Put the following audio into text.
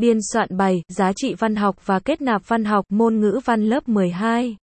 Biên soạn bài, giá trị văn học và kết nạp văn học, môn ngữ văn lớp 12.